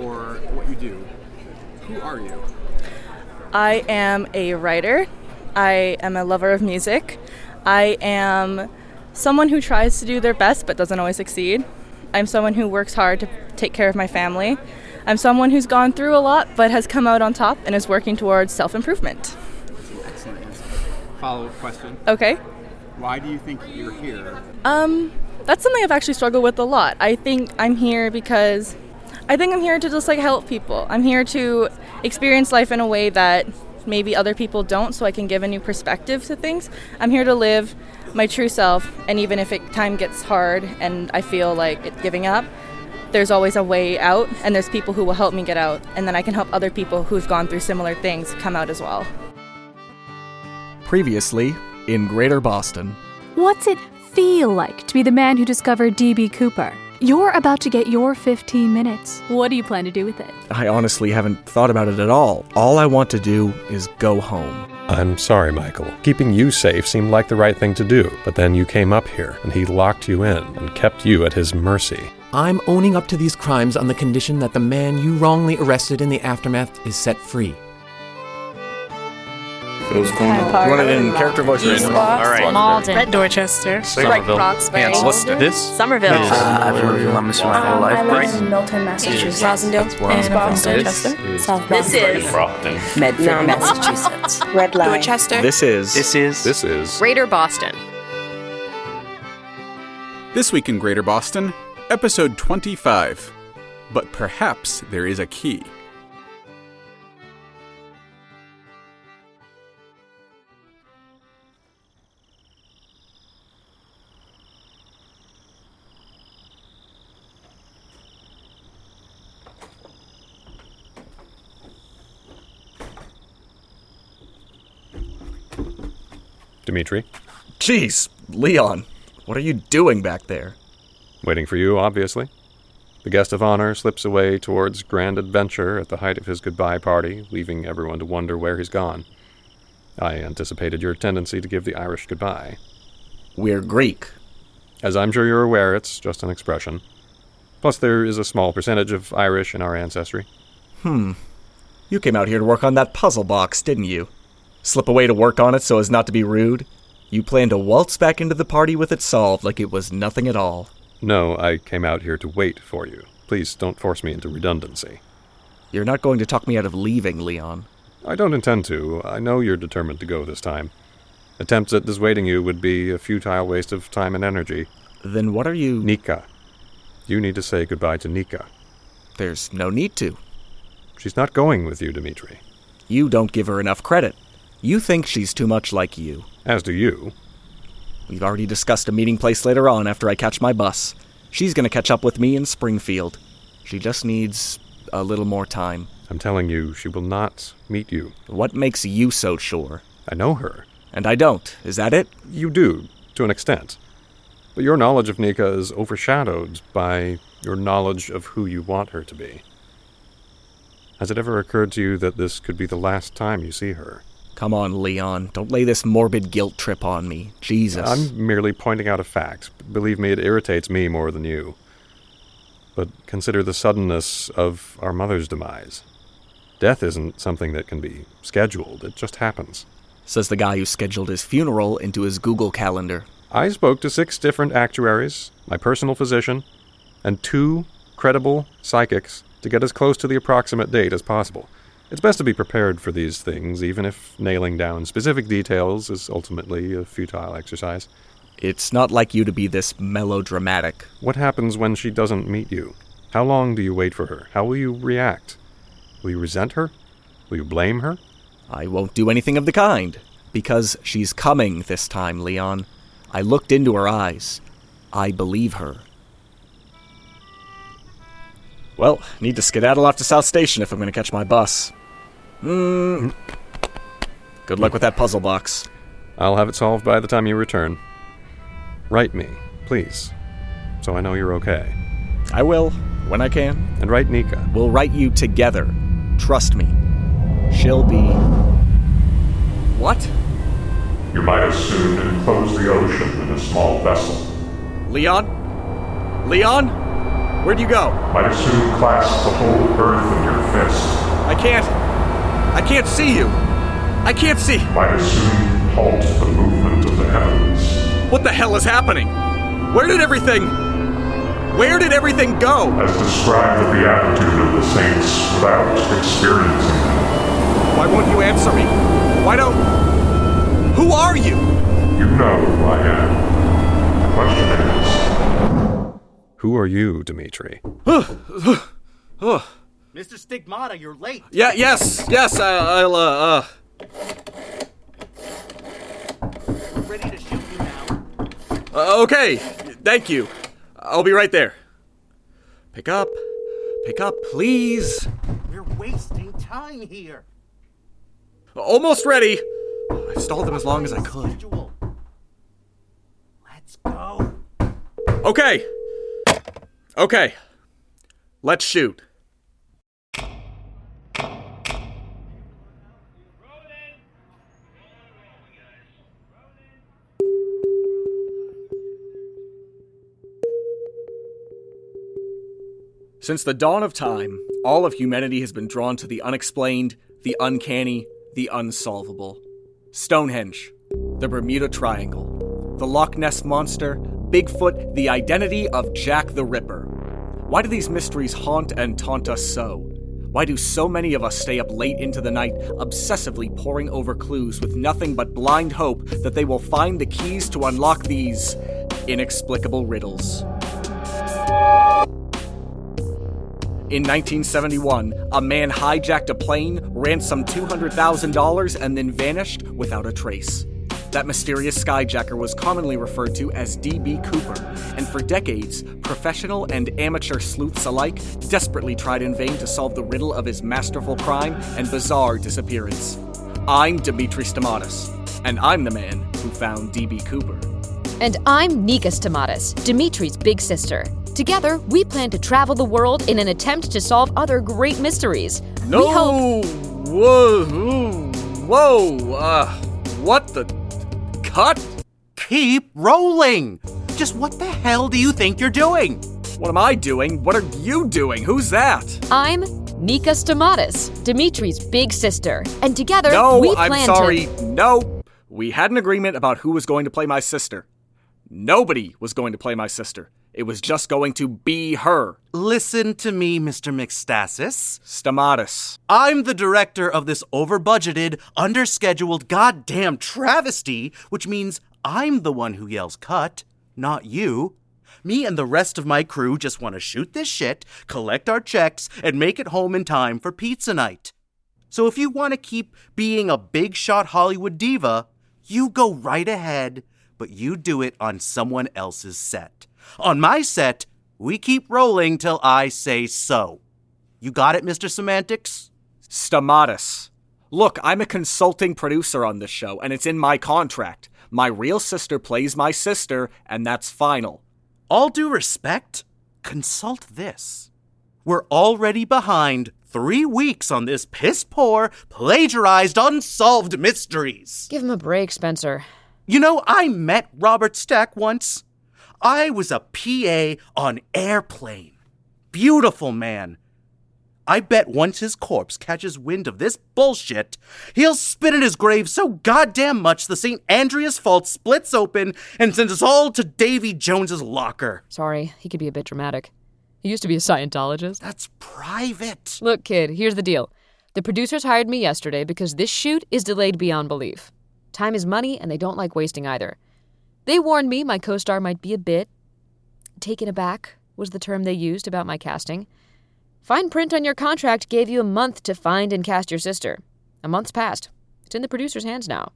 or what you do, who are you? I am a writer. I am a lover of music. I am someone who tries to do their best but doesn't always succeed. I'm someone who works hard to take care of my family. I'm someone who's gone through a lot but has come out on top and is working towards self improvement. Excellent. Follow up question. Okay. Why do you think you're here? Um, that's something I've actually struggled with a lot. I think I'm here because I think I'm here to just like help people. I'm here to experience life in a way that maybe other people don't so I can give a new perspective to things. I'm here to live my true self and even if it, time gets hard and I feel like it, giving up, there's always a way out and there's people who will help me get out and then I can help other people who've gone through similar things come out as well. Previously, in Greater Boston. What's it feel like to be the man who discovered DB Cooper? You're about to get your 15 minutes. What do you plan to do with it? I honestly haven't thought about it at all. All I want to do is go home. I'm sorry, Michael. Keeping you safe seemed like the right thing to do, but then you came up here and he locked you in and kept you at his mercy. I'm owning up to these crimes on the condition that the man you wrongly arrested in the aftermath is set free. Who's going You want it in character voice or in? All right. Malden. Red Dorchester. Somerville. Roxbury. Yes, Listed. This. Somerville. Uh, I've lived in Columbus my whole life. I live Brighton. in Milton, Massachusetts. Roslindale. And Boston. This South This is Brockton. Medford, Massachusetts. Red Line. Dorchester. This is. This is. This is Greater Boston. This week in Greater Boston, episode 25. But perhaps there is a key. Dimitri. Jeez, Leon, what are you doing back there? Waiting for you, obviously. The guest of honor slips away towards grand adventure at the height of his goodbye party, leaving everyone to wonder where he's gone. I anticipated your tendency to give the Irish goodbye. We're Greek. As I'm sure you're aware, it's just an expression. Plus, there is a small percentage of Irish in our ancestry. Hmm. You came out here to work on that puzzle box, didn't you? Slip away to work on it so as not to be rude? You plan to waltz back into the party with it solved like it was nothing at all. No, I came out here to wait for you. Please don't force me into redundancy. You're not going to talk me out of leaving, Leon. I don't intend to. I know you're determined to go this time. Attempts at dissuading you would be a futile waste of time and energy. Then what are you. Nica. You need to say goodbye to Nica. There's no need to. She's not going with you, Dimitri. You don't give her enough credit. You think she's too much like you. As do you. We've already discussed a meeting place later on after I catch my bus. She's gonna catch up with me in Springfield. She just needs a little more time. I'm telling you, she will not meet you. What makes you so sure? I know her. And I don't. Is that it? You do, to an extent. But your knowledge of Nica is overshadowed by your knowledge of who you want her to be. Has it ever occurred to you that this could be the last time you see her? Come on, Leon. Don't lay this morbid guilt trip on me. Jesus. I'm merely pointing out a fact. Believe me, it irritates me more than you. But consider the suddenness of our mother's demise. Death isn't something that can be scheduled, it just happens. Says the guy who scheduled his funeral into his Google Calendar. I spoke to six different actuaries, my personal physician, and two credible psychics to get as close to the approximate date as possible. It's best to be prepared for these things, even if nailing down specific details is ultimately a futile exercise. It's not like you to be this melodramatic. What happens when she doesn't meet you? How long do you wait for her? How will you react? Will you resent her? Will you blame her? I won't do anything of the kind. Because she's coming this time, Leon. I looked into her eyes. I believe her. Well, need to skedaddle off to South Station if I'm gonna catch my bus. Hmm. Good luck with that puzzle box. I'll have it solved by the time you return. Write me, please, so I know you're okay. I will, when I can. And write Nica. We'll write you together. Trust me. She'll be. What? You might as soon enclose the ocean in a small vessel. Leon? Leon? Where'd you go? Might as soon clasp the whole earth in your fist. I can't. I can't see you. I can't see. Might as soon halt the movement of the heavens. What the hell is happening? Where did everything. Where did everything go? As describe the beatitude of the saints without experiencing them. Why won't you answer me? Why don't. Who are you? You know who I am. The question is. Who are you, Dimitri? Mr. Stigmata, you're late. Yeah, yes, yes, I, I'll, uh, uh. Ready to shoot you now. Uh, okay, thank you. I'll be right there. Pick up. Pick up, please. We're wasting time here. Almost ready. I stalled them as long as I could. Let's go. Okay. Okay. Let's shoot. Since the dawn of time, all of humanity has been drawn to the unexplained, the uncanny, the unsolvable. Stonehenge, the Bermuda Triangle, the Loch Ness Monster, Bigfoot, the identity of Jack the Ripper. Why do these mysteries haunt and taunt us so? Why do so many of us stay up late into the night, obsessively poring over clues with nothing but blind hope that they will find the keys to unlock these inexplicable riddles? In 1971, a man hijacked a plane, ransomed $200,000, and then vanished without a trace. That mysterious skyjacker was commonly referred to as D.B. Cooper, and for decades, professional and amateur sleuths alike desperately tried in vain to solve the riddle of his masterful crime and bizarre disappearance. I'm Dimitri Stamatis, and I'm the man who found D.B. Cooper. And I'm Nica Stamatis, Dimitri's big sister. Together, we plan to travel the world in an attempt to solve other great mysteries. No! We hope. Whoa! Whoa! Uh, what the? Cut? Keep rolling. Just what the hell do you think you're doing? What am I doing? What are you doing? Who's that? I'm Nica Stamatis, Dimitri's big sister. And together, we planned No, we I'm sorry. to. No. We had an agreement about who was going to play my sister. Nobody was going to play my sister. It was just going to be her. Listen to me, Mr. McStasis. Stamatis. I'm the director of this over-budgeted, under-scheduled goddamn travesty, which means I'm the one who yells cut, not you. Me and the rest of my crew just want to shoot this shit, collect our checks, and make it home in time for pizza night. So if you want to keep being a big shot Hollywood diva, you go right ahead, but you do it on someone else's set. On my set, we keep rolling till I say so. You got it, Mr. Semantics? Stamatis. Look, I'm a consulting producer on this show, and it's in my contract. My real sister plays my sister, and that's final. All due respect, consult this. We're already behind three weeks on this piss poor, plagiarized, unsolved mysteries. Give him a break, Spencer. You know, I met Robert Stack once. I was a PA on Airplane. Beautiful man. I bet once his corpse catches wind of this bullshit, he'll spit in his grave so goddamn much the St. Andreas fault splits open and sends us all to Davy Jones's locker. Sorry, he could be a bit dramatic. He used to be a Scientologist. That's private. Look, kid, here's the deal. The producers hired me yesterday because this shoot is delayed beyond belief. Time is money, and they don't like wasting either. They warned me my co star might be a bit taken aback, was the term they used about my casting. Fine print on your contract gave you a month to find and cast your sister. A month's passed. It's in the producer's hands now.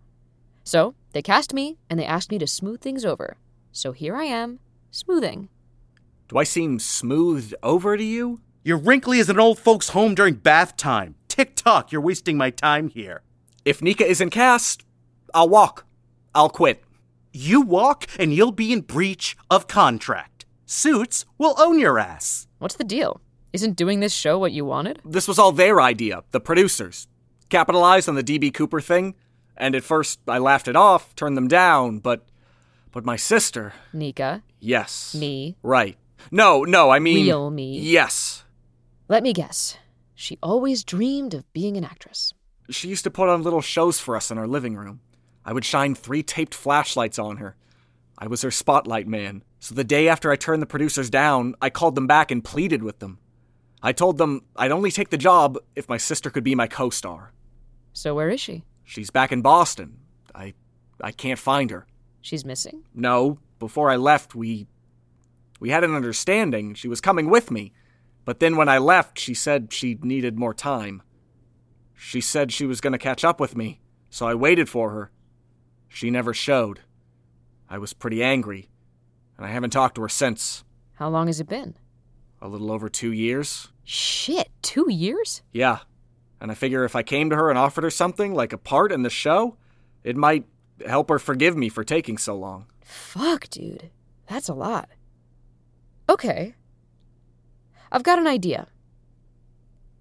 So, they cast me, and they asked me to smooth things over. So here I am, smoothing. Do I seem smoothed over to you? You're wrinkly as an old folks' home during bath time. Tick tock, you're wasting my time here. If Nica isn't cast, I'll walk. I'll quit. You walk and you'll be in breach of contract. Suits will own your ass. What's the deal? Isn't doing this show what you wanted? This was all their idea, the producers. Capitalized on the DB Cooper thing. And at first I laughed it off, turned them down, but but my sister. Nica. Yes. Me. Right. No, no, I mean Real me. Yes. Let me guess. She always dreamed of being an actress. She used to put on little shows for us in our living room. I would shine three taped flashlights on her. I was her spotlight man. So the day after I turned the producers down, I called them back and pleaded with them. I told them I'd only take the job if my sister could be my co-star. So where is she? She's back in Boston. I I can't find her. She's missing? No, before I left we we had an understanding. She was coming with me. But then when I left, she said she needed more time. She said she was going to catch up with me, so I waited for her. She never showed. I was pretty angry, and I haven't talked to her since. How long has it been? A little over two years. Shit, two years? Yeah. And I figure if I came to her and offered her something, like a part in the show, it might help her forgive me for taking so long. Fuck, dude. That's a lot. Okay. I've got an idea.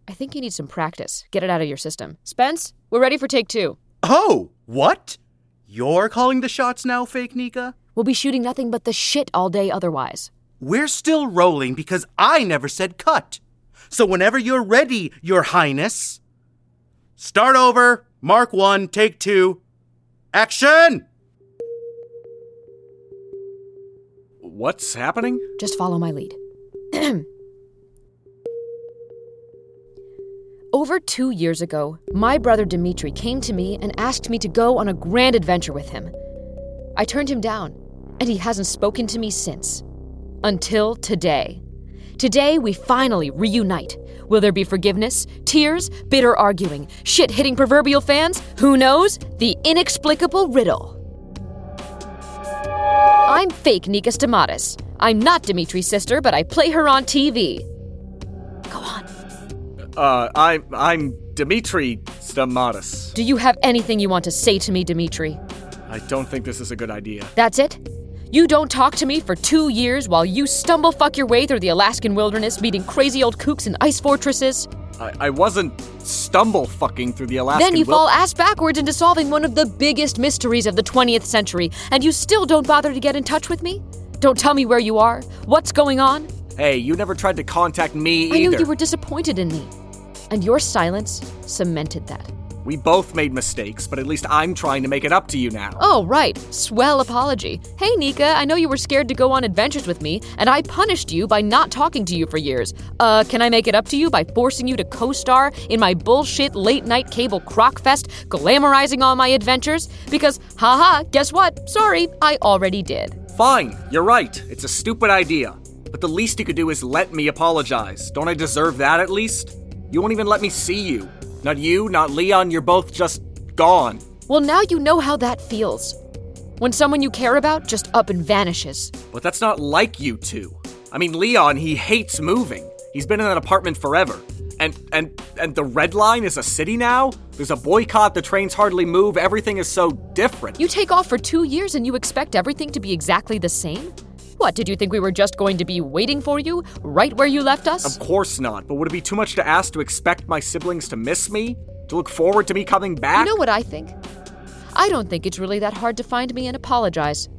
I think you need some practice. Get it out of your system. Spence, we're ready for take two. Oh, what? You're calling the shots now, fake Nica? We'll be shooting nothing but the shit all day otherwise. We're still rolling because I never said cut. So whenever you're ready, Your Highness. Start over. Mark one, take two. Action! What's happening? Just follow my lead. Over two years ago, my brother Dimitri came to me and asked me to go on a grand adventure with him. I turned him down, and he hasn't spoken to me since. Until today. Today, we finally reunite. Will there be forgiveness, tears, bitter arguing, shit hitting proverbial fans? Who knows? The inexplicable riddle. I'm fake Nica Stamatis. I'm not Dimitri's sister, but I play her on TV. Uh, I'm I'm Dimitri Stamatis. Do you have anything you want to say to me, Dimitri? I don't think this is a good idea. That's it? You don't talk to me for two years while you stumble fuck your way through the Alaskan wilderness meeting crazy old kooks in ice fortresses? I, I wasn't stumble fucking through the Alaskan. Then you wil- fall ass backwards into solving one of the biggest mysteries of the 20th century, and you still don't bother to get in touch with me? Don't tell me where you are, what's going on? Hey, you never tried to contact me either. I knew you were disappointed in me, and your silence cemented that. We both made mistakes, but at least I'm trying to make it up to you now. Oh, right. Swell apology. Hey, Nica, I know you were scared to go on adventures with me, and I punished you by not talking to you for years. Uh, can I make it up to you by forcing you to co star in my bullshit late night cable crockfest, glamorizing all my adventures? Because, haha, guess what? Sorry, I already did. Fine, you're right. It's a stupid idea. But the least you could do is let me apologize. Don't I deserve that at least? You won't even let me see you. Not you, not Leon, you're both just gone. Well, now you know how that feels. When someone you care about just up and vanishes. But that's not like you two. I mean, Leon, he hates moving. He's been in that apartment forever. And and and the red line is a city now? There's a boycott, the trains hardly move, everything is so different. You take off for two years and you expect everything to be exactly the same? What, did you think we were just going to be waiting for you, right where you left us? Of course not, but would it be too much to ask to expect my siblings to miss me? To look forward to me coming back? You know what I think? I don't think it's really that hard to find me and apologize.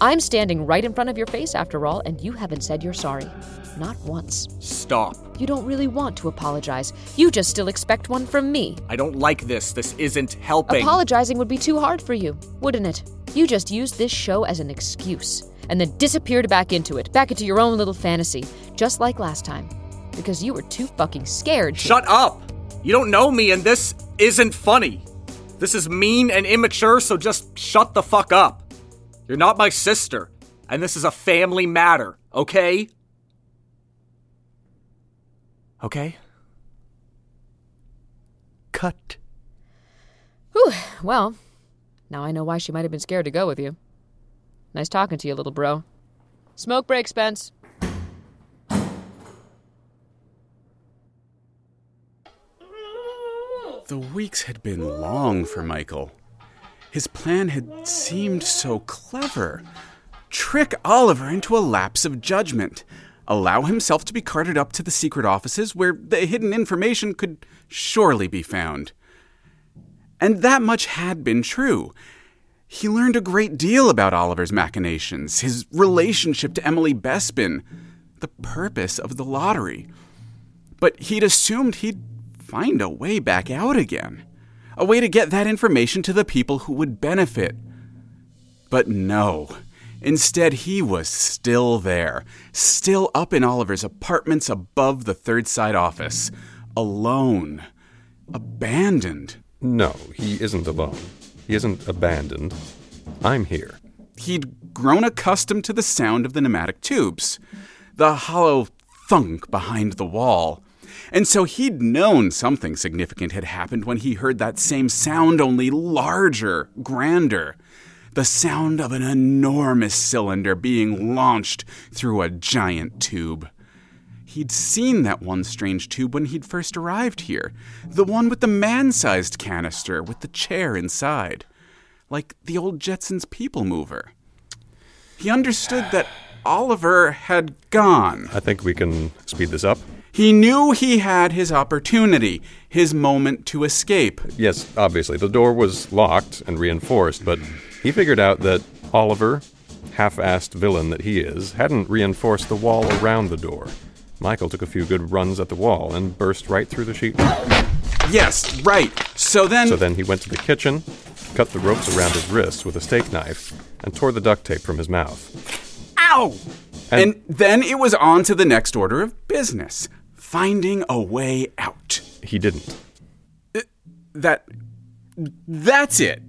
I'm standing right in front of your face after all, and you haven't said you're sorry. Not once. Stop. You don't really want to apologize. You just still expect one from me. I don't like this. This isn't helping. Apologizing would be too hard for you, wouldn't it? You just used this show as an excuse and then disappeared back into it, back into your own little fantasy, just like last time. Because you were too fucking scared to. Shut up! You don't know me, and this isn't funny. This is mean and immature, so just shut the fuck up. You're not my sister, and this is a family matter, okay? Okay? Cut. Whew, well, now I know why she might have been scared to go with you. Nice talking to you, little bro. Smoke break, Spence. The weeks had been long for Michael. His plan had seemed so clever. Trick Oliver into a lapse of judgment, allow himself to be carted up to the secret offices where the hidden information could surely be found. And that much had been true. He learned a great deal about Oliver's machinations, his relationship to Emily Bespin, the purpose of the lottery. But he'd assumed he'd find a way back out again, a way to get that information to the people who would benefit. But no. Instead, he was still there, still up in Oliver's apartments above the Third Sight office, alone, abandoned. No, he isn't alone. He isn't abandoned. I'm here. He'd grown accustomed to the sound of the pneumatic tubes, the hollow thunk behind the wall. And so he'd known something significant had happened when he heard that same sound, only larger, grander. The sound of an enormous cylinder being launched through a giant tube. He'd seen that one strange tube when he'd first arrived here. The one with the man sized canister with the chair inside. Like the old Jetsons people mover. He understood that Oliver had gone. I think we can speed this up. He knew he had his opportunity, his moment to escape. Yes, obviously. The door was locked and reinforced, but he figured out that Oliver, half assed villain that he is, hadn't reinforced the wall around the door. Michael took a few good runs at the wall and burst right through the sheet. Yes, right. So then. So then he went to the kitchen, cut the ropes around his wrists with a steak knife, and tore the duct tape from his mouth. Ow! And, and then it was on to the next order of business finding a way out. He didn't. Uh, that. That's it.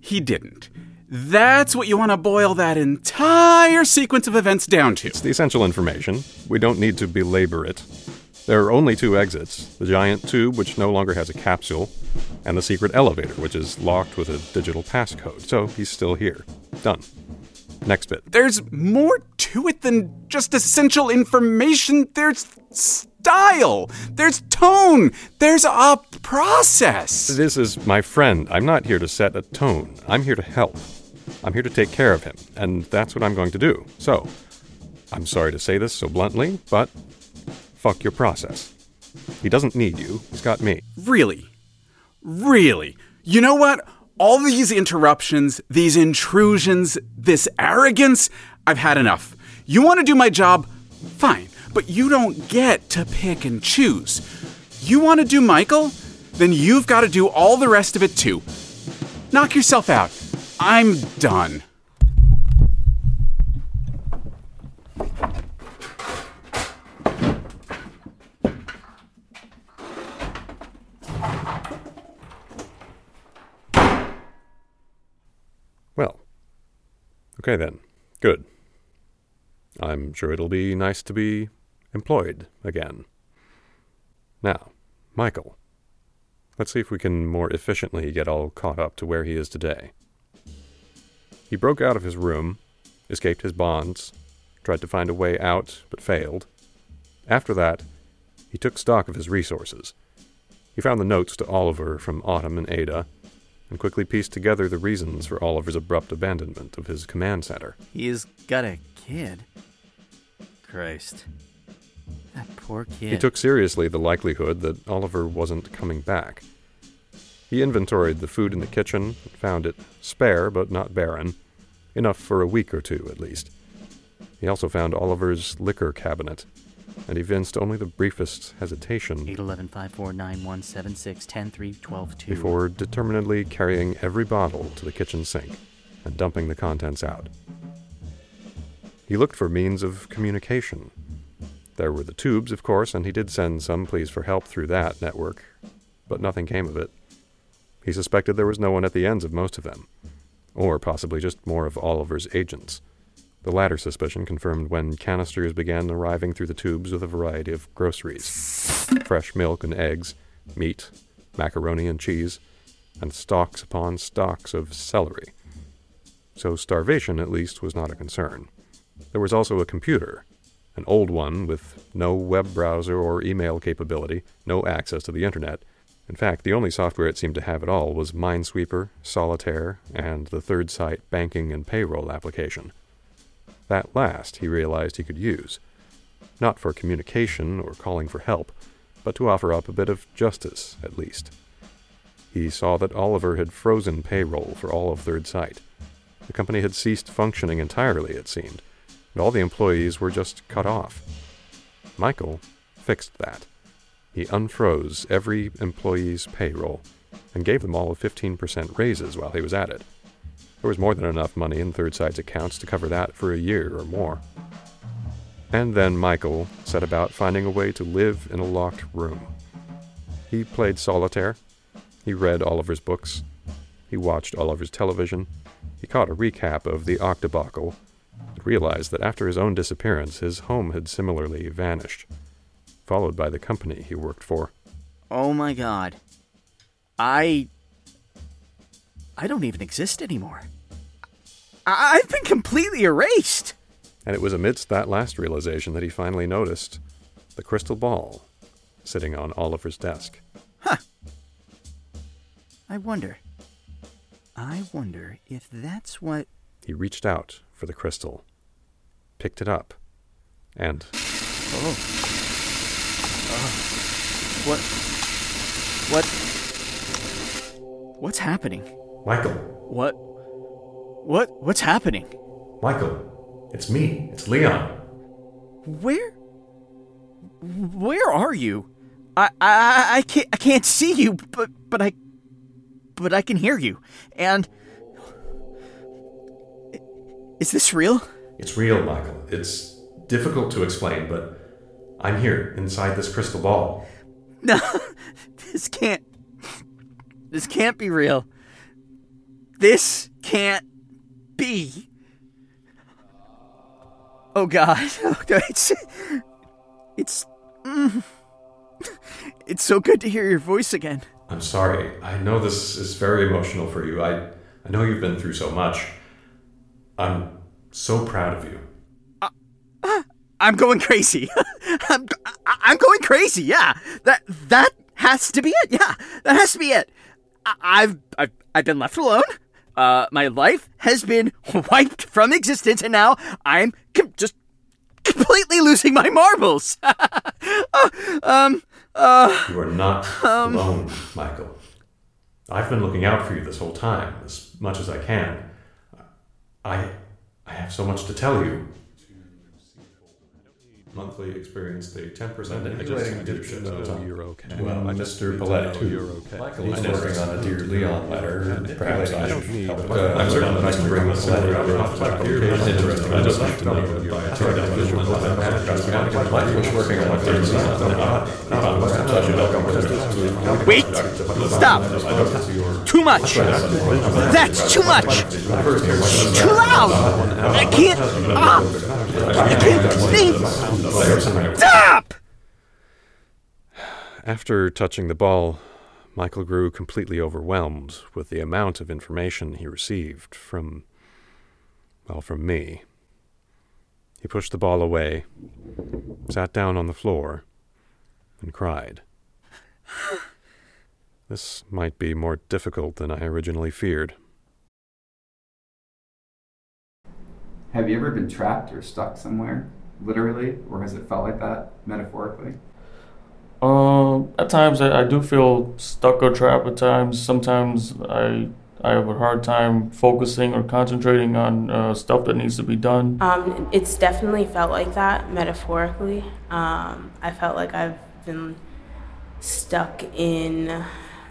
He didn't. That's what you want to boil that entire sequence of events down to. It's the essential information. We don't need to belabor it. There are only two exits the giant tube, which no longer has a capsule, and the secret elevator, which is locked with a digital passcode. So he's still here. Done. Next bit. There's more to it than just essential information. There's style. There's tone. There's a process. This is my friend. I'm not here to set a tone. I'm here to help. I'm here to take care of him, and that's what I'm going to do. So, I'm sorry to say this so bluntly, but fuck your process. He doesn't need you. He's got me. Really? Really? You know what? All these interruptions, these intrusions, this arrogance, I've had enough. You want to do my job? Fine. But you don't get to pick and choose. You want to do Michael? Then you've got to do all the rest of it too. Knock yourself out. I'm done. Well, okay then. Good. I'm sure it'll be nice to be employed again. Now, Michael, let's see if we can more efficiently get all caught up to where he is today. He broke out of his room, escaped his bonds, tried to find a way out, but failed. After that, he took stock of his resources. He found the notes to Oliver from Autumn and Ada, and quickly pieced together the reasons for Oliver's abrupt abandonment of his command center. He's got a kid. Christ. That poor kid. He took seriously the likelihood that Oliver wasn't coming back. He inventoried the food in the kitchen and found it spare but not barren, enough for a week or two at least. He also found Oliver's liquor cabinet and evinced only the briefest hesitation 811 549 10 3 12 2. before determinedly carrying every bottle to the kitchen sink and dumping the contents out. He looked for means of communication. There were the tubes, of course, and he did send some pleas for help through that network, but nothing came of it. He suspected there was no one at the ends of most of them, or possibly just more of Oliver's agents. The latter suspicion confirmed when canisters began arriving through the tubes with a variety of groceries fresh milk and eggs, meat, macaroni and cheese, and stalks upon stalks of celery. So starvation, at least, was not a concern. There was also a computer, an old one with no web browser or email capability, no access to the internet, In fact, the only software it seemed to have at all was Minesweeper, Solitaire, and the Third Sight banking and payroll application. That last he realized he could use, not for communication or calling for help, but to offer up a bit of justice, at least. He saw that Oliver had frozen payroll for all of Third Sight. The company had ceased functioning entirely, it seemed, and all the employees were just cut off. Michael fixed that. He unfroze every employee's payroll and gave them all a 15% raises while he was at it. There was more than enough money in Third Sight's accounts to cover that for a year or more. And then Michael set about finding a way to live in a locked room. He played solitaire. He read Oliver's books. He watched Oliver's television. He caught a recap of the Octobuckle and realized that after his own disappearance, his home had similarly vanished, followed by the company he worked for. Oh my god. I. I don't even exist anymore. I- I've been completely erased! And it was amidst that last realization that he finally noticed the crystal ball sitting on Oliver's desk. Huh. I wonder. I wonder if that's what. He reached out for the crystal, picked it up, and Oh. Oh. What. What. What's happening? Michael. What. What. What's happening? Michael, it's me. It's Leon. Where. Where are you? I, I, I can't I can't see you, but but I but I can hear you. And is this real? It's real, Michael. It's difficult to explain, but I'm here inside this crystal ball. No, this can't. This can't be real. This can't be. Oh God! It's it's mm, it's so good to hear your voice again. I'm sorry. I know this is very emotional for you. I I know you've been through so much. I'm so proud of you. I'm going crazy. I'm I'm going crazy. Yeah, that that has to be it. Yeah, that has to be it. I, I've I've I've been left alone. Uh, my life has been wiped from existence, and now I'm com- just completely losing my marbles. uh, um. Uh. You are not Um. alone, Michael. I've been looking out for you this whole time, as much as I can. I I have so much to tell you. Monthly experienced a 10% adjustment to know you're okay. Well, Mr. Palette, you're okay. Michael is working on a Dear Leon letter, and perhaps I should help. Uh, I'm certain that I can bring this letter out. It's interesting. I just like to know that by a visual Michael was working on a Dear Leon. Perhaps I should help. Wait! Stop! Too much! That's too much! Too loud! I can't. Ah! Stop! After touching the ball, Michael grew completely overwhelmed with the amount of information he received from, well, from me. He pushed the ball away, sat down on the floor, and cried. This might be more difficult than I originally feared. Have you ever been trapped or stuck somewhere, literally, or has it felt like that metaphorically? Um, at times I, I do feel stuck or trapped. At times, sometimes I I have a hard time focusing or concentrating on uh, stuff that needs to be done. Um, it's definitely felt like that metaphorically. Um, I felt like I've been stuck in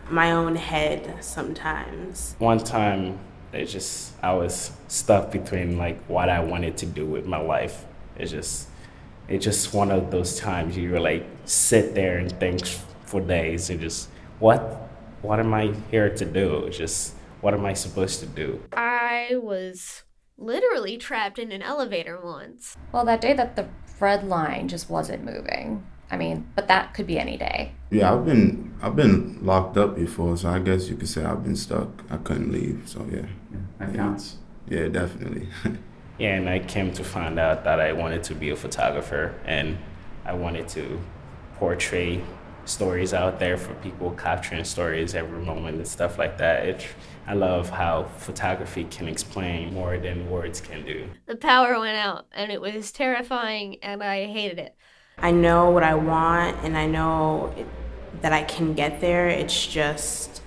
my own head sometimes. One time, it's just I was stuck between like what I wanted to do with my life. It's just it's just one of those times you like sit there and think for days and just what what am I here to do? It's just what am I supposed to do? I was literally trapped in an elevator once. Well, that day that the red line just wasn't moving. I mean, but that could be any day. Yeah, I've been I've been locked up before, so I guess you could say I've been stuck. I couldn't leave, so yeah. that counts. Yeah, definitely. Yeah, and I came to find out that I wanted to be a photographer and I wanted to portray stories out there for people capturing stories every moment and stuff like that. It, I love how photography can explain more than words can do. The power went out and it was terrifying and I hated it. I know what I want and I know it, that I can get there. It's just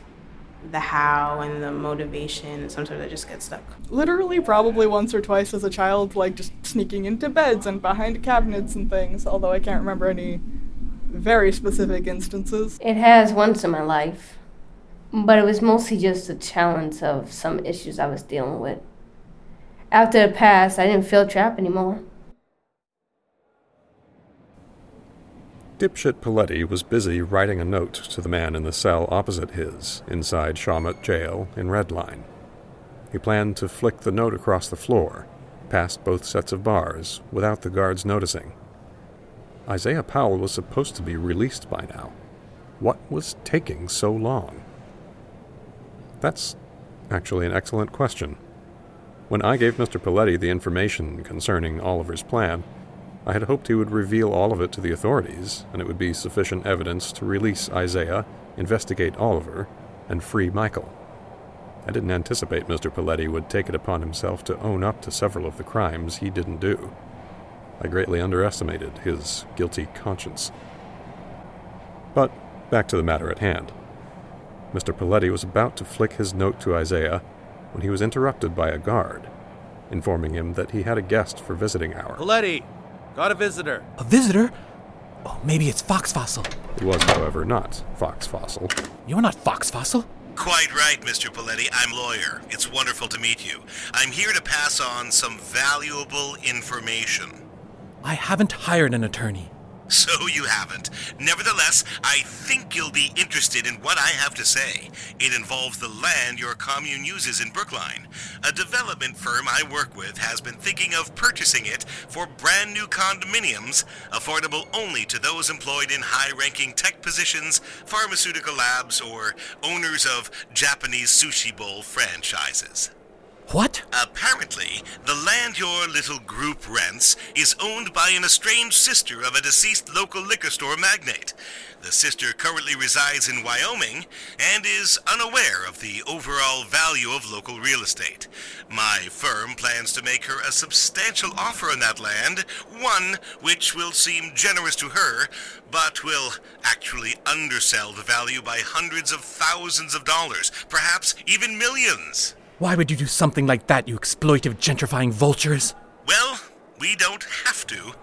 the how and the motivation. Sometimes I just get stuck. Literally, probably once or twice as a child, like just sneaking into beds and behind cabinets and things, although I can't remember any very specific instances. It has once in my life, but it was mostly just a challenge of some issues I was dealing with. After the past, I didn't feel trapped anymore. Dipshit Poletti was busy writing a note to the man in the cell opposite his, inside Shawmut Jail in Redline. He planned to flick the note across the floor, past both sets of bars, without the guards noticing. Isaiah Powell was supposed to be released by now. What was taking so long? That's actually an excellent question. When I gave Mr. Poletti the information concerning Oliver's plan, I had hoped he would reveal all of it to the authorities, and it would be sufficient evidence to release Isaiah, investigate Oliver, and free Michael. I didn't anticipate Mr. Poletti would take it upon himself to own up to several of the crimes he didn't do. I greatly underestimated his guilty conscience. But back to the matter at hand. Mr. Poletti was about to flick his note to Isaiah when he was interrupted by a guard, informing him that he had a guest for visiting hour. Poletti, got a visitor. A visitor? Oh, maybe it's Fox Fossil. It was, however, not Fox Fossil. You're not Fox Fossil. Quite right, Mr. Poletti. I'm lawyer. It's wonderful to meet you. I'm here to pass on some valuable information. I haven't hired an attorney. So you haven't. Nevertheless, I think you'll be interested in what I have to say. It involves the land your commune uses in Brookline. A development firm I work with has been thinking of purchasing it for brand new condominiums, affordable only to those employed in high ranking tech positions, pharmaceutical labs, or owners of Japanese sushi bowl franchises. What? Apparently, the land your little group rents is owned by an estranged sister of a deceased local liquor store magnate. The sister currently resides in Wyoming and is unaware of the overall value of local real estate. My firm plans to make her a substantial offer on that land, one which will seem generous to her, but will actually undersell the value by hundreds of thousands of dollars, perhaps even millions. Why would you do something like that, you exploitive, gentrifying vultures? Well, we don't have to,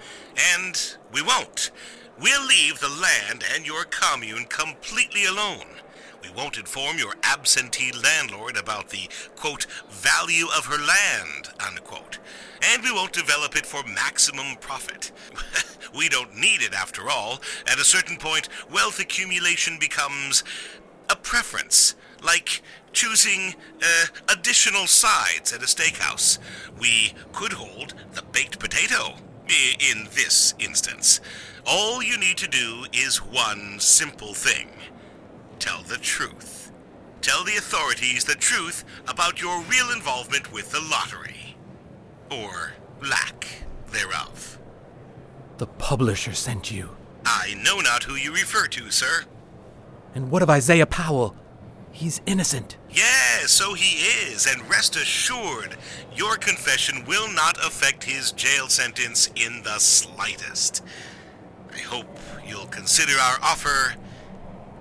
and we won't. We'll leave the land and your commune completely alone. We won't inform your absentee landlord about the, quote, value of her land, unquote. And we won't develop it for maximum profit. we don't need it after all. At a certain point, wealth accumulation becomes a preference, like choosing uh, additional sides at a steakhouse. We could hold the baked potato in this instance. All you need to do is one simple thing tell the truth. Tell the authorities the truth about your real involvement with the lottery. Or lack thereof. The publisher sent you. I know not who you refer to, sir. And what of Isaiah Powell? He's innocent. Yes, so he is, and rest assured, your confession will not affect his jail sentence in the slightest. I hope you'll consider our offer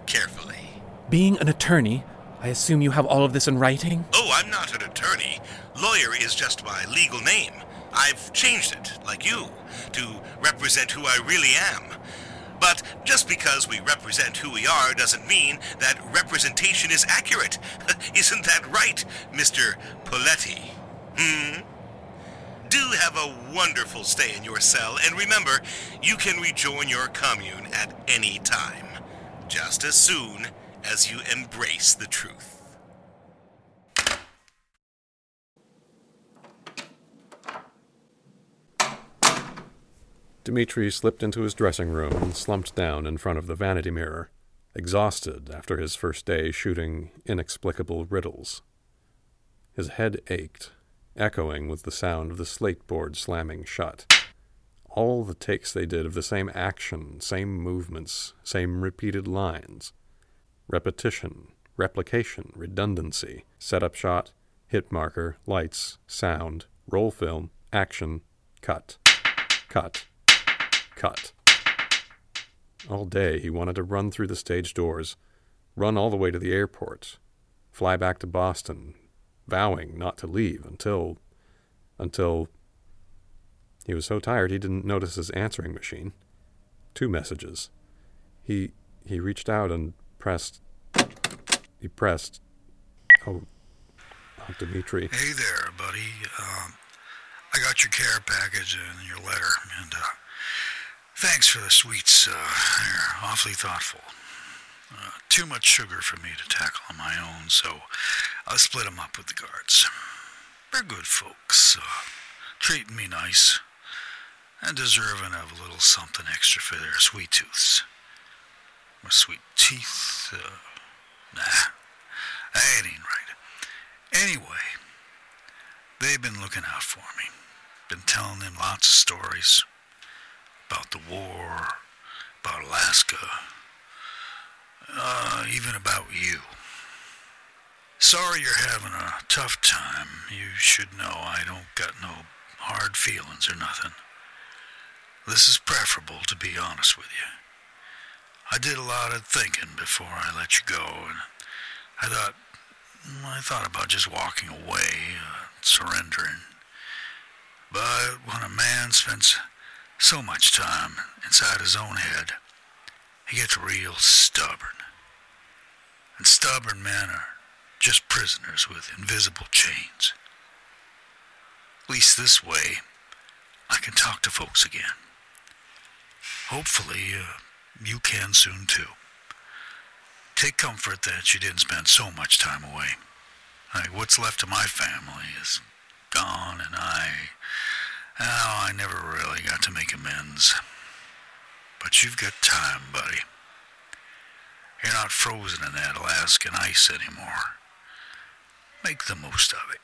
carefully. Being an attorney, I assume you have all of this in writing? Oh, I'm not an attorney. Lawyer is just my legal name. I've changed it, like you, to represent who I really am. But just because we represent who we are doesn't mean that representation is accurate. Isn't that right, Mr. Poletti? Hmm? Do have a wonderful stay in your cell, and remember, you can rejoin your commune at any time, just as soon as you embrace the truth. Dimitri slipped into his dressing room and slumped down in front of the vanity mirror, exhausted after his first day shooting inexplicable riddles. His head ached, echoing with the sound of the slate board slamming shut. all the takes they did of the same action, same movements, same repeated lines. Repetition, replication, redundancy, setup shot, hit marker, lights, sound, roll film, action, cut, cut, cut. All day he wanted to run through the stage doors, run all the way to the airport, fly back to Boston, vowing not to leave until. until. He was so tired he didn't notice his answering machine. Two messages. He he reached out and pressed. He pressed. Oh, oh Dimitri. Hey there, buddy. Um, I got your care package and your letter, and uh, thanks for the sweets. Uh, you're awfully thoughtful. Uh, too much sugar for me to tackle on my own, so I'll split 'em up with the guards. They're good folks, uh, treating me nice, and deserving of a little something extra for their sweet tooths. My sweet teeth, uh, nah, that ain't right. Anyway, they've been looking out for me, been telling them lots of stories about the war, about Alaska, uh, even about you. Sorry you're having a tough time. You should know I don't got no hard feelings or nothing. This is preferable, to be honest with you. I did a lot of thinking before I let you go, and I thought, I thought about just walking away, uh, surrendering. But when a man spends so much time inside his own head, he gets real stubborn. And stubborn men are just prisoners with invisible chains. At least this way, I can talk to folks again. Hopefully, uh, you can soon too. Take comfort that you didn't spend so much time away. Like, what's left of my family is gone, and I. Oh, I never really got to make amends. But you've got time, buddy. You're not frozen in that Alaskan ice anymore. Make the most of it.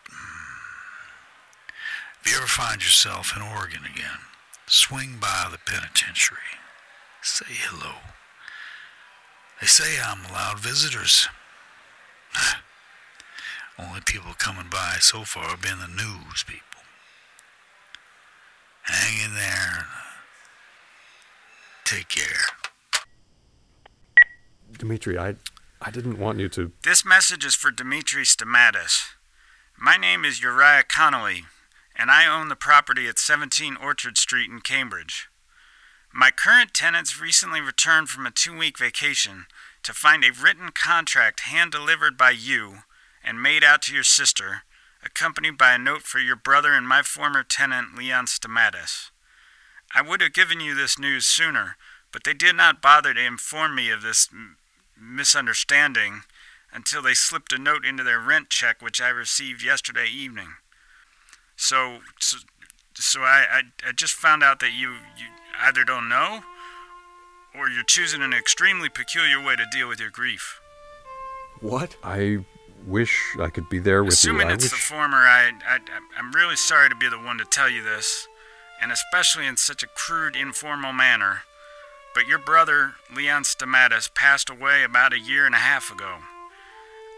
If you ever find yourself in Oregon again, swing by the penitentiary. Say hello. They say I'm allowed visitors. Only people coming by so far have been the news people. Hang in there take care. Dimitri, I, I didn't want you to. This message is for Dimitri Stamatis. My name is Uriah Connolly, and I own the property at 17 Orchard Street in Cambridge. My current tenants recently returned from a two week vacation to find a written contract hand delivered by you and made out to your sister, accompanied by a note for your brother and my former tenant, Leon Stamatis. I would have given you this news sooner, but they did not bother to inform me of this m- misunderstanding until they slipped a note into their rent check, which I received yesterday evening. So, so, so I, I, I just found out that you, you either don't know or you're choosing an extremely peculiar way to deal with your grief. What? I wish I could be there with Assuming you. I it's the wish. former, I, I, I'm really sorry to be the one to tell you this, and especially in such a crude, informal manner. But your brother, Leon Stamatis, passed away about a year and a half ago.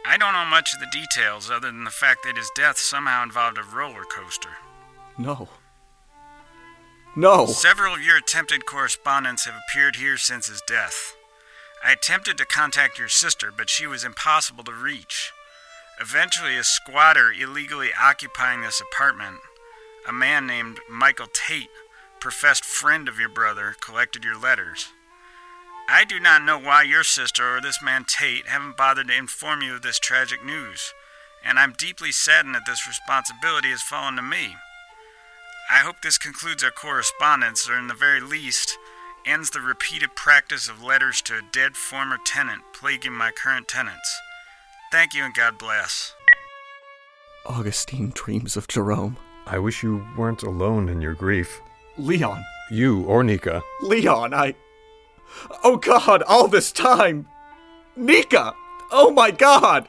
I don't know much of the details other than the fact that his death somehow involved a roller coaster. No. No. Several of your attempted correspondents have appeared here since his death. I attempted to contact your sister, but she was impossible to reach. Eventually, a squatter illegally occupying this apartment, a man named Michael Tate, professed friend of your brother, collected your letters. I do not know why your sister or this man Tate haven't bothered to inform you of this tragic news, and I'm deeply saddened that this responsibility has fallen to me. I hope this concludes our correspondence, or in the very least, ends the repeated practice of letters to a dead former tenant plaguing my current tenants. Thank you and God bless. Augustine dreams of Jerome. I wish you weren't alone in your grief. Leon. You or Nica. Leon, I. Oh god, all this time! Nica! Oh my god!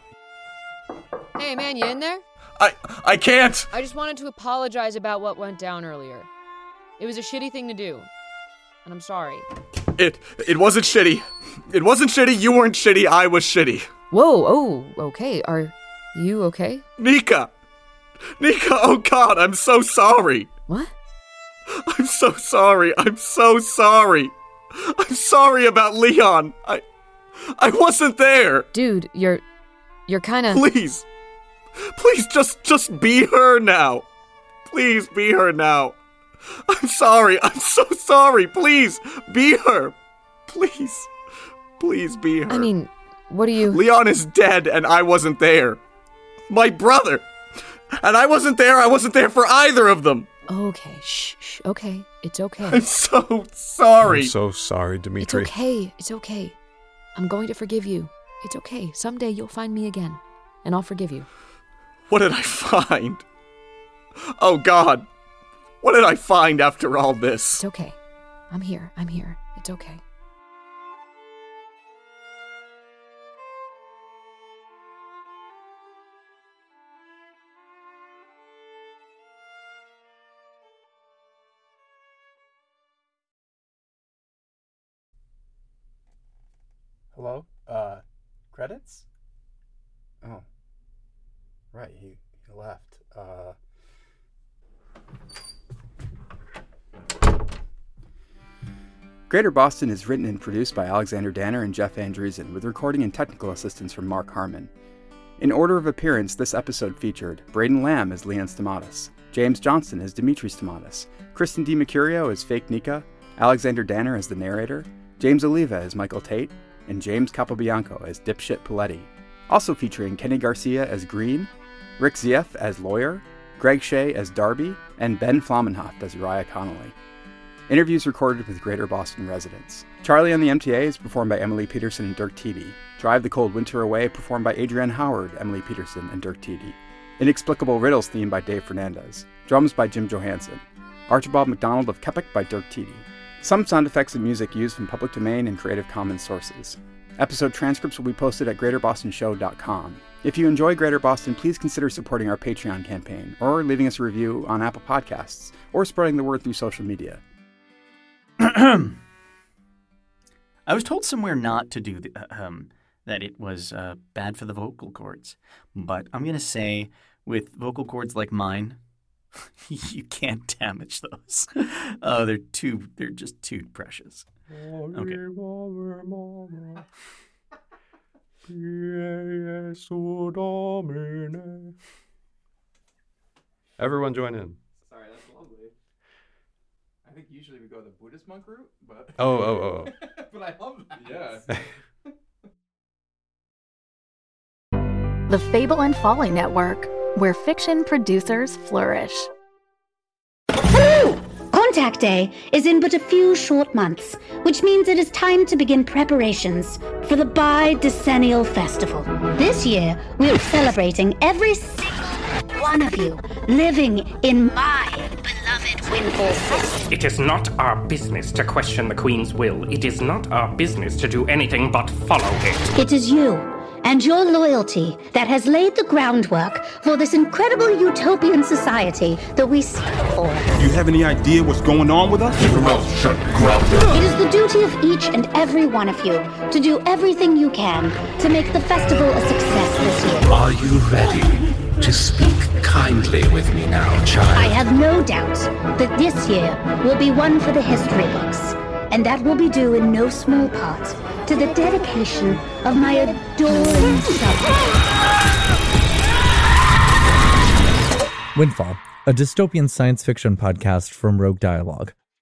Hey, man, you in there? I I can't! I just wanted to apologize about what went down earlier. It was a shitty thing to do. And I'm sorry. It it wasn't shitty. It wasn't shitty. You weren't shitty. I was shitty. Whoa, oh, okay. Are you okay? Nica. Nica, oh god, I'm so sorry. What? I'm so sorry. I'm so sorry. I'm sorry about Leon. I I wasn't there. Dude, you're you're kind of Please. Please just just be her now. Please be her now. I'm sorry. I'm so sorry. Please be her. Please. Please be her. I mean, what are you Leon is dead and I wasn't there. My brother. And I wasn't there. I wasn't there for either of them. Okay, shh, shh. Okay, it's okay. I'm so sorry. I'm so sorry, Dimitri. It's okay. It's okay. I'm going to forgive you. It's okay. Someday you'll find me again, and I'll forgive you. What did I find? Oh god. What did I find after all this? It's okay. I'm here. I'm here. It's okay. Hello? Uh, credits? Oh. Right, he, he left. Uh. Greater Boston is written and produced by Alexander Danner and Jeff Van Dreason, with recording and technical assistance from Marc Harmon. In order of appearance, this episode featured Braden Lamb as Leon Stamatis, James Johnston as Dimitri Stamatis, Kristen DiMercurio as Fake Nica, Alexander Danner as the narrator, James Oliva as Michael Tate, and James Capobianco as Dipshit Poletti. Also featuring Kenny Garcia as Greene, Rick Zieff as Lawyer, Greg Shea as Darby, and Ben Flaumenhaft as Uriah Connolly. Interviews recorded with Greater Boston residents. Charlie on the MTA is performed by Emily Peterson and Dirk Tiede. Drive the Cold Winter Away performed by Adrienne Howard, Emily Peterson, and Dirk Tiede. Inexplicable Riddles theme by Dave Fernandez. Drums by Jim Johanson. Archibald MacDonald of Keppoch by Dirk Tiede. Some sound effects and music used from public domain and Creative Commons sources. Episode transcripts will be posted at greaterbostonshow.com. If you enjoy Greater Boston, please consider supporting our Patreon campaign, or leaving us a review on Apple Podcasts, or spreading the word through social media. I was told somewhere not to do the, uh, um, that it was uh, bad for the vocal cords, but I'm gonna say with vocal cords like mine, you can't damage those. oh, they're too, they're just too precious. Okay. Everyone join in. Sorry, that's lovely. I think usually we go the Buddhist monk route, but. Oh, oh, oh. oh. but I love that. Yeah. The Fable and Folly Network, where fiction producers flourish. Hello! Contact Day is in but a few short months, which means it is time to begin preparations for the Bi Decennial Festival. This year, we are celebrating every single one of you living in my beloved Windfall City. It is not our business to question the Queen's will. It is not our business to do anything but follow it. It is you and your loyalty that has laid the groundwork for this incredible utopian society that we seek for. Do you have any idea what's going on with us? Keep your mouth It is the duty of each and every one of you to do everything you can to make the festival a success this year. Are you ready to speak kindly with me now, child? I have no doubt that this year will be one for the history books, and that will be due in no small part to the dedication of my adoring subjects. Windfall, a dystopian science fiction podcast from Rogue Dialogue.